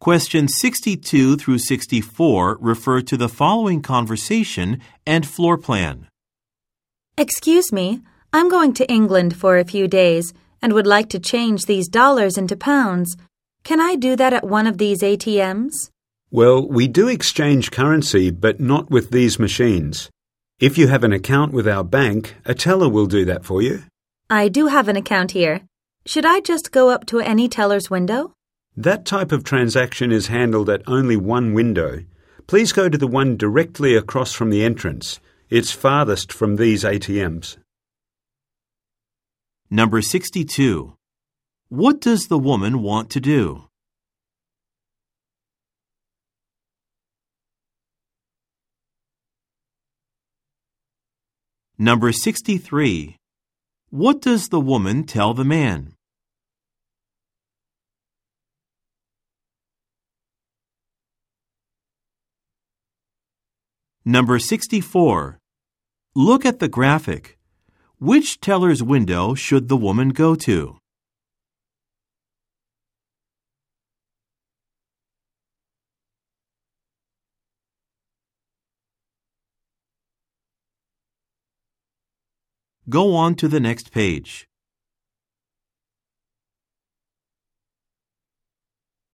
Questions 62 through 64 refer to the following conversation and floor plan. Excuse me, I'm going to England for a few days and would like to change these dollars into pounds. Can I do that at one of these ATMs? Well, we do exchange currency, but not with these machines. If you have an account with our bank, a teller will do that for you. I do have an account here. Should I just go up to any teller's window? That type of transaction is handled at only one window. Please go to the one directly across from the entrance. It's farthest from these ATMs. Number 62. What does the woman want to do? Number 63. What does the woman tell the man? Number 64. Look at the graphic. Which teller's window should the woman go to? Go on to the next page.